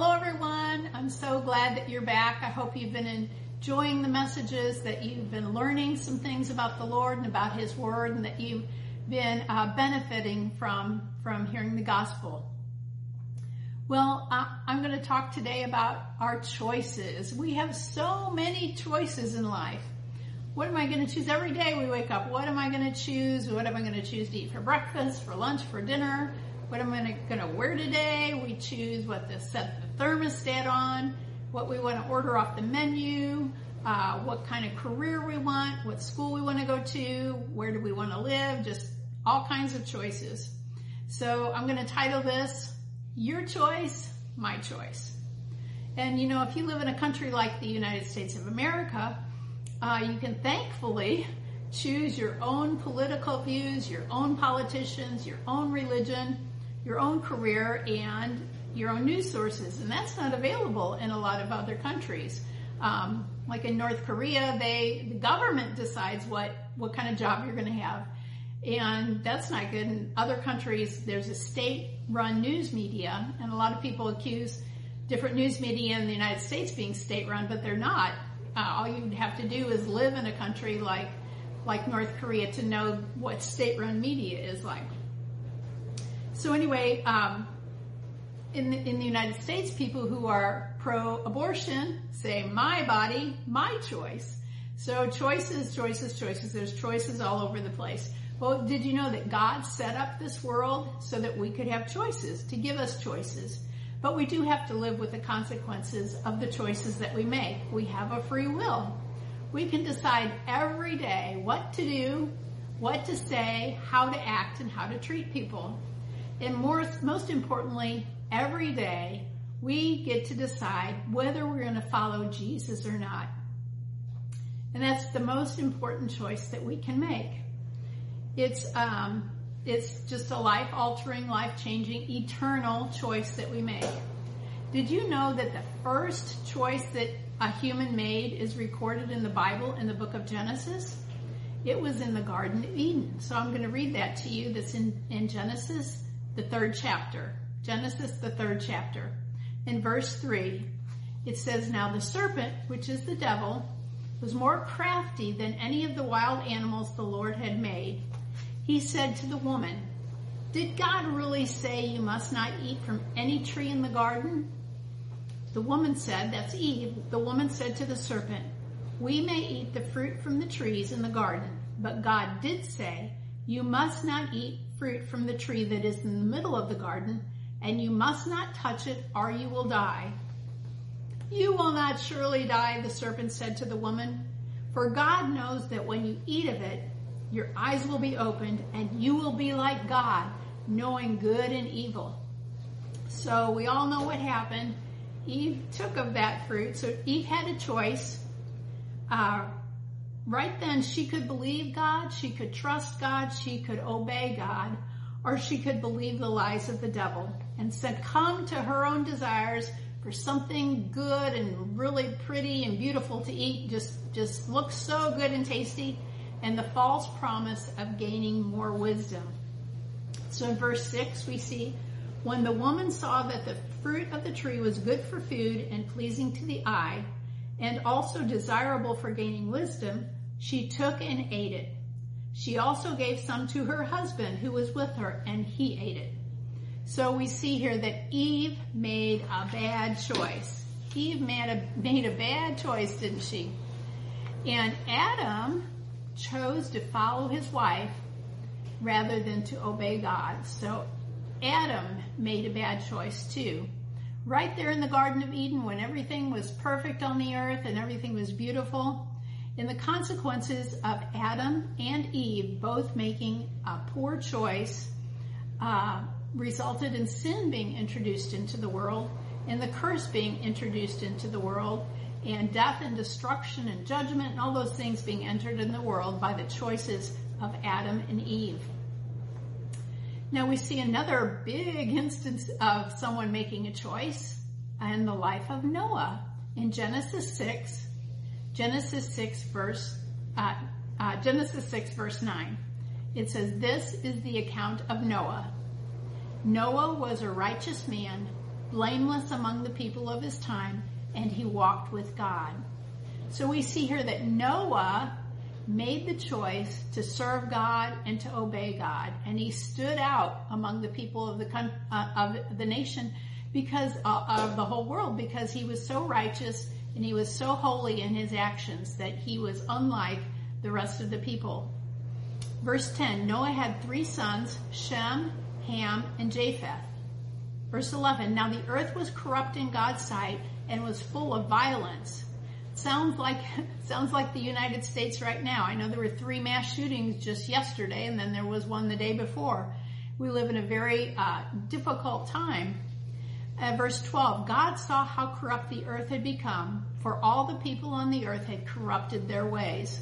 hello everyone. I'm so glad that you're back. I hope you've been enjoying the messages, that you've been learning some things about the Lord and about His Word, and that you've been uh, benefiting from from hearing the gospel. Well, uh, I'm going to talk today about our choices. We have so many choices in life. What am I going to choose every day we wake up? What am I going to choose? What am I going to choose to eat for breakfast, for lunch, for dinner? What am I going to wear today? We choose what to set thermostat on, what we want to order off the menu, uh, what kind of career we want, what school we want to go to, where do we want to live, just all kinds of choices. So I'm going to title this your choice, my choice. And you know, if you live in a country like the United States of America, uh, you can thankfully choose your own political views, your own politicians, your own religion, your own career, and your own news sources. And that's not available in a lot of other countries. Um, like in North Korea, they the government decides what what kind of job you're going to have and that's not good. In other countries, there's a state-run news media, and a lot of people accuse different news media in the United States being state-run, but they're not. Uh, all you have to do is live in a country like like North Korea to know what state-run media is like. So anyway, um, in the, in the United States, people who are pro-abortion say, "My body, my choice." So choices, choices, choices. There's choices all over the place. Well, did you know that God set up this world so that we could have choices, to give us choices? But we do have to live with the consequences of the choices that we make. We have a free will. We can decide every day what to do, what to say, how to act, and how to treat people. And more, most importantly, every day we get to decide whether we're going to follow Jesus or not. And that's the most important choice that we can make. It's, um, it's just a life altering, life changing, eternal choice that we make. Did you know that the first choice that a human made is recorded in the Bible in the book of Genesis? It was in the Garden of Eden. So I'm going to read that to you. That's in, in Genesis, the third chapter. Genesis, the third chapter. In verse 3, it says, Now the serpent, which is the devil, was more crafty than any of the wild animals the Lord had made. He said to the woman, Did God really say you must not eat from any tree in the garden? The woman said, That's Eve. The woman said to the serpent, We may eat the fruit from the trees in the garden, but God did say, You must not eat fruit from the tree that is in the middle of the garden, and you must not touch it, or you will die. You will not surely die, the serpent said to the woman, for God knows that when you eat of it, your eyes will be opened and you will be like God, knowing good and evil. So we all know what happened. Eve took of that fruit. So Eve had a choice. Uh, right then, she could believe God, she could trust God, she could obey God, or she could believe the lies of the devil and succumb to her own desires for something good and really pretty and beautiful to eat. Just, just looks so good and tasty and the false promise of gaining more wisdom. So in verse 6, we see when the woman saw that the fruit of the tree was good for food and pleasing to the eye, and also desirable for gaining wisdom, she took and ate it. She also gave some to her husband who was with her, and he ate it. So we see here that Eve made a bad choice. Eve made a, made a bad choice, didn't she? And Adam chose to follow his wife rather than to obey God. So Adam made a bad choice too. Right there in the Garden of Eden when everything was perfect on the earth and everything was beautiful, in the consequences of Adam and Eve both making a poor choice, uh, resulted in sin being introduced into the world and the curse being introduced into the world and death and destruction and judgment and all those things being entered in the world by the choices of Adam and Eve. Now we see another big instance of someone making a choice in the life of Noah in Genesis 6, Genesis 6 verse, uh, uh, Genesis 6 verse 9. It says, this is the account of Noah. Noah was a righteous man blameless among the people of his time, and he walked with God. So we see here that Noah made the choice to serve God and to obey God, and he stood out among the people of the uh, of the nation because uh, of the whole world because he was so righteous and he was so holy in his actions that he was unlike the rest of the people. Verse 10 Noah had three sons, Shem, Ham, and Japheth. Verse 11 Now the earth was corrupt in God's sight and was full of violence. Sounds like sounds like the United States right now. I know there were three mass shootings just yesterday, and then there was one the day before. We live in a very uh, difficult time. Uh, verse 12 God saw how corrupt the earth had become, for all the people on the earth had corrupted their ways.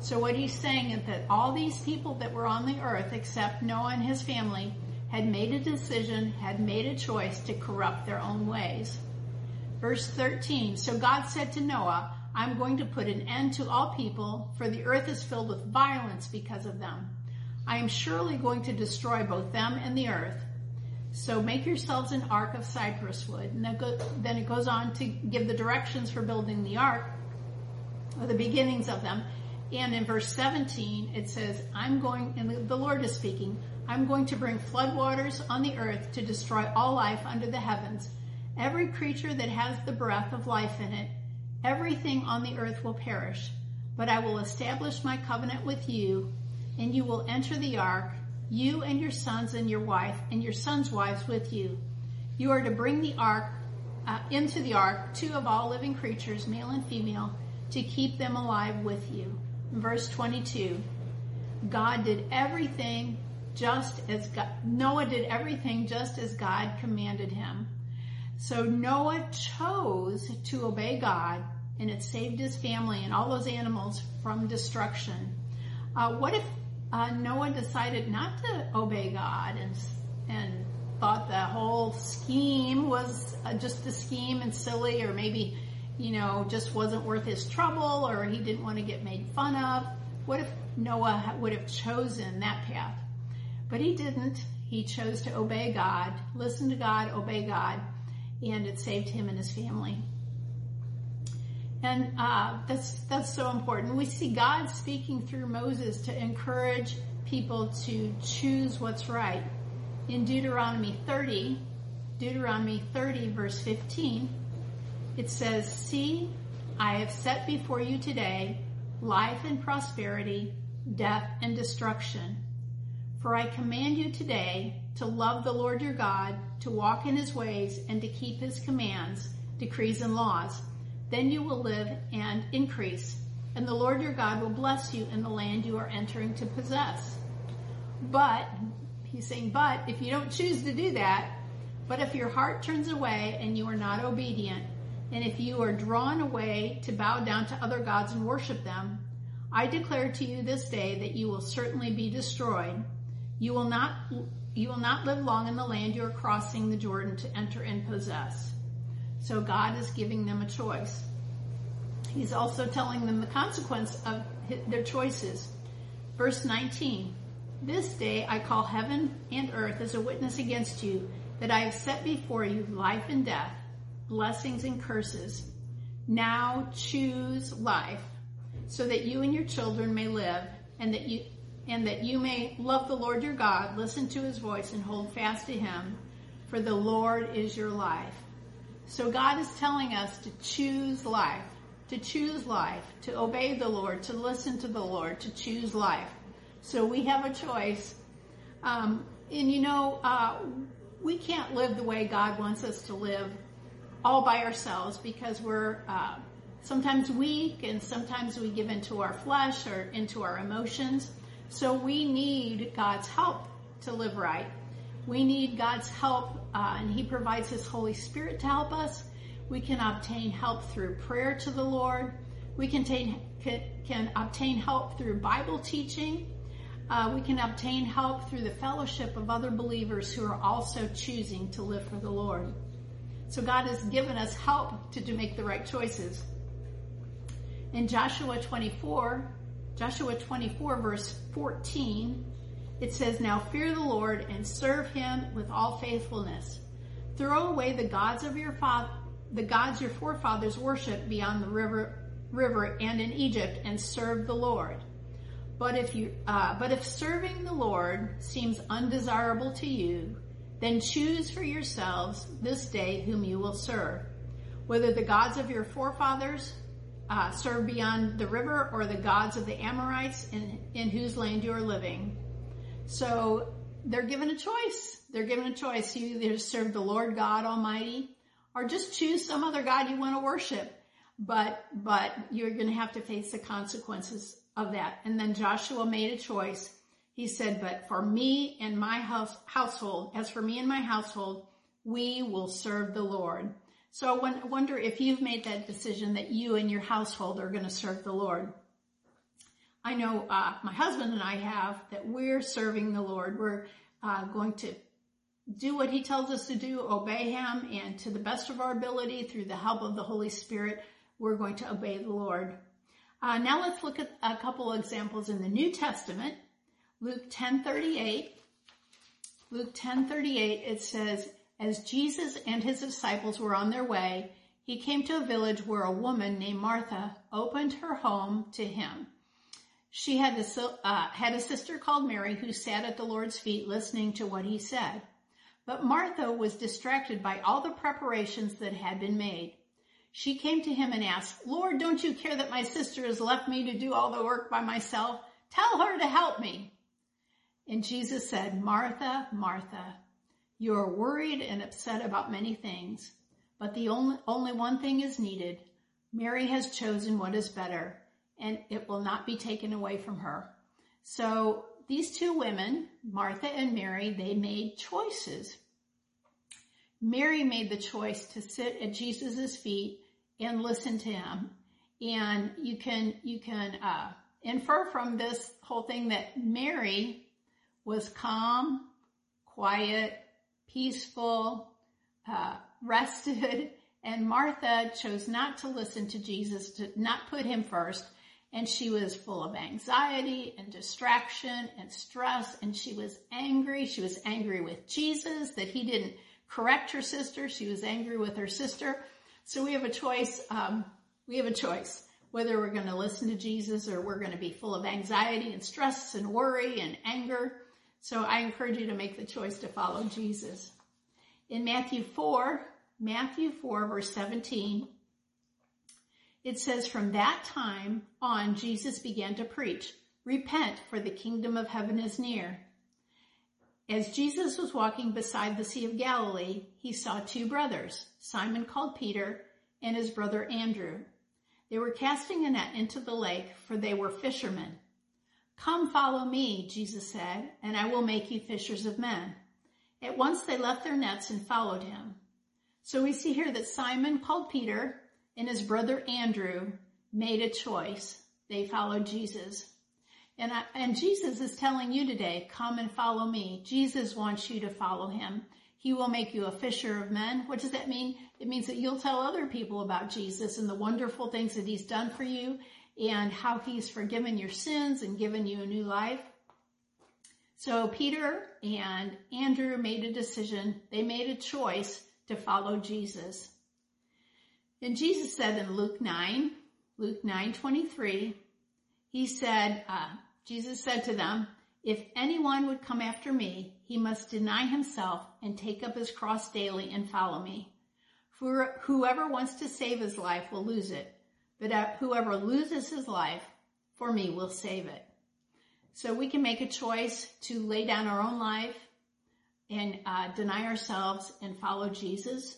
So what he's saying is that all these people that were on the earth, except Noah and his family, had made a decision, had made a choice to corrupt their own ways. Verse 13, so God said to Noah, I'm going to put an end to all people, for the earth is filled with violence because of them. I am surely going to destroy both them and the earth. So make yourselves an ark of cypress wood. And then it goes on to give the directions for building the ark, or the beginnings of them. And in verse 17, it says, I'm going, and the Lord is speaking, I'm going to bring floodwaters on the earth to destroy all life under the heavens. Every creature that has the breath of life in it, everything on the earth will perish. But I will establish my covenant with you, and you will enter the ark, you and your sons and your wife, and your sons' wives with you. You are to bring the ark uh, into the ark, two of all living creatures, male and female, to keep them alive with you. Verse 22 God did everything just as God, Noah did everything just as God commanded him. So Noah chose to obey God and it saved his family and all those animals from destruction. Uh, what if uh, Noah decided not to obey God and, and thought the whole scheme was uh, just a scheme and silly or maybe you know, just wasn't worth his trouble or he didn't want to get made fun of. What if Noah would have chosen that path? But he didn't. He chose to obey God, listen to God, obey God, and it saved him and his family. And uh, that's that's so important. We see God speaking through Moses to encourage people to choose what's right. In Deuteronomy 30, Deuteronomy 30 verse 15, it says, See, I have set before you today life and prosperity, death and destruction. For I command you today to love the Lord your God, to walk in his ways, and to keep his commands, decrees, and laws. Then you will live and increase, and the Lord your God will bless you in the land you are entering to possess. But, he's saying, but if you don't choose to do that, but if your heart turns away and you are not obedient, and if you are drawn away to bow down to other gods and worship them, I declare to you this day that you will certainly be destroyed. You will not, you will not live long in the land you are crossing the Jordan to enter and possess. So God is giving them a choice. He's also telling them the consequence of their choices. Verse 19, this day I call heaven and earth as a witness against you that I have set before you life and death, blessings and curses. Now choose life so that you and your children may live and that you and that you may love the Lord your God, listen to his voice and hold fast to him, for the Lord is your life. So God is telling us to choose life, to choose life, to obey the Lord, to listen to the Lord, to choose life. So we have a choice. Um, and you know, uh, we can't live the way God wants us to live all by ourselves because we're uh, sometimes weak and sometimes we give into our flesh or into our emotions. So we need God's help to live right. We need God's help, uh, and He provides His Holy Spirit to help us. We can obtain help through prayer to the Lord. We can, can, can obtain help through Bible teaching. Uh, we can obtain help through the fellowship of other believers who are also choosing to live for the Lord. So God has given us help to, to make the right choices. In Joshua 24, Joshua 24 verse 14, it says, Now fear the Lord and serve him with all faithfulness. Throw away the gods of your father, the gods your forefathers worshiped beyond the river, river and in Egypt, and serve the Lord. But if you, uh, but if serving the Lord seems undesirable to you, then choose for yourselves this day whom you will serve, whether the gods of your forefathers uh, serve beyond the river or the gods of the Amorites in, in whose land you are living. So they're given a choice. They're given a choice. You either serve the Lord God Almighty or just choose some other God you want to worship. But, but you're going to have to face the consequences of that. And then Joshua made a choice. He said, but for me and my house, household, as for me and my household, we will serve the Lord. So I wonder if you've made that decision that you and your household are going to serve the Lord. I know uh, my husband and I have that we're serving the Lord. We're uh, going to do what he tells us to do, obey him, and to the best of our ability, through the help of the Holy Spirit, we're going to obey the Lord. Uh, now let's look at a couple examples in the New Testament. Luke 10:38. Luke 10:38 it says, "As Jesus and his disciples were on their way, he came to a village where a woman named Martha opened her home to him. She had a, uh, had a sister called Mary who sat at the Lord's feet listening to what he said. But Martha was distracted by all the preparations that had been made. She came to him and asked, Lord, don't you care that my sister has left me to do all the work by myself? Tell her to help me. And Jesus said, Martha, Martha, you are worried and upset about many things, but the only, only one thing is needed. Mary has chosen what is better and it will not be taken away from her. So these two women, Martha and Mary, they made choices. Mary made the choice to sit at Jesus' feet and listen to him. And you can, you can, uh, infer from this whole thing that Mary was calm, quiet, peaceful, uh, rested, and Martha chose not to listen to Jesus, to not put him first, and she was full of anxiety and distraction and stress and she was angry. She was angry with Jesus that he didn't correct her sister. She was angry with her sister. So we have a choice. Um, we have a choice whether we're going to listen to Jesus or we're going to be full of anxiety and stress and worry and anger. So I encourage you to make the choice to follow Jesus. In Matthew 4, Matthew 4 verse 17, it says, from that time on, Jesus began to preach, repent for the kingdom of heaven is near. As Jesus was walking beside the Sea of Galilee, he saw two brothers, Simon called Peter and his brother Andrew. They were casting a net into the lake, for they were fishermen. Come follow me, Jesus said, and I will make you fishers of men. At once they left their nets and followed him. So we see here that Simon called Peter and his brother Andrew made a choice. They followed Jesus. And, I, and Jesus is telling you today, come and follow me. Jesus wants you to follow him. He will make you a fisher of men. What does that mean? It means that you'll tell other people about Jesus and the wonderful things that he's done for you and how he's forgiven your sins and given you a new life. So Peter and Andrew made a decision. They made a choice to follow Jesus. And Jesus said in Luke 9, Luke 9, 23, he said, uh, Jesus said to them, if anyone would come after me, he must deny himself and take up his cross daily and follow me. For whoever wants to save his life will lose it, but whoever loses his life for me will save it. So we can make a choice to lay down our own life and uh, deny ourselves and follow Jesus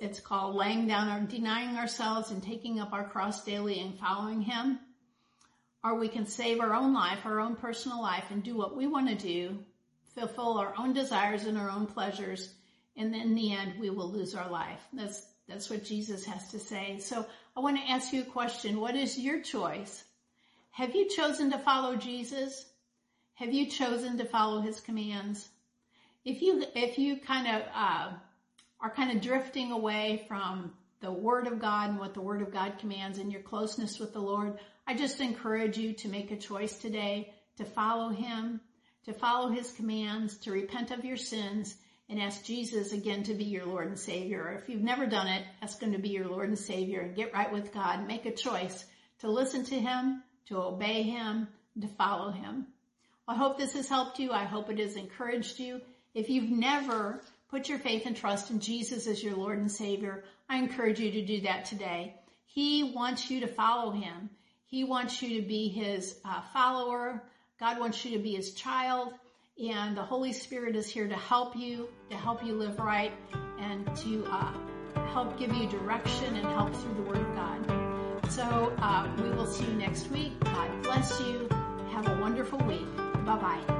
it's called laying down or denying ourselves and taking up our cross daily and following him. Or we can save our own life, our own personal life and do what we want to do, fulfill our own desires and our own pleasures. And then in the end, we will lose our life. That's, that's what Jesus has to say. So I want to ask you a question. What is your choice? Have you chosen to follow Jesus? Have you chosen to follow his commands? If you, if you kind of, uh, are kind of drifting away from the Word of God and what the Word of God commands and your closeness with the Lord, I just encourage you to make a choice today to follow Him, to follow His commands, to repent of your sins, and ask Jesus again to be your Lord and Savior. If you've never done it, ask Him to be your Lord and Savior and get right with God. Make a choice to listen to Him, to obey Him, to follow Him. I hope this has helped you. I hope it has encouraged you. If you've never put your faith and trust in Jesus as your Lord and Savior, I encourage you to do that today. He wants you to follow Him. He wants you to be His uh, follower. God wants you to be His child and the Holy Spirit is here to help you, to help you live right, and to uh, help give you direction and help through the Word of God. So uh, we will see you next week. God bless you. Have a wonderful week. Bye bye.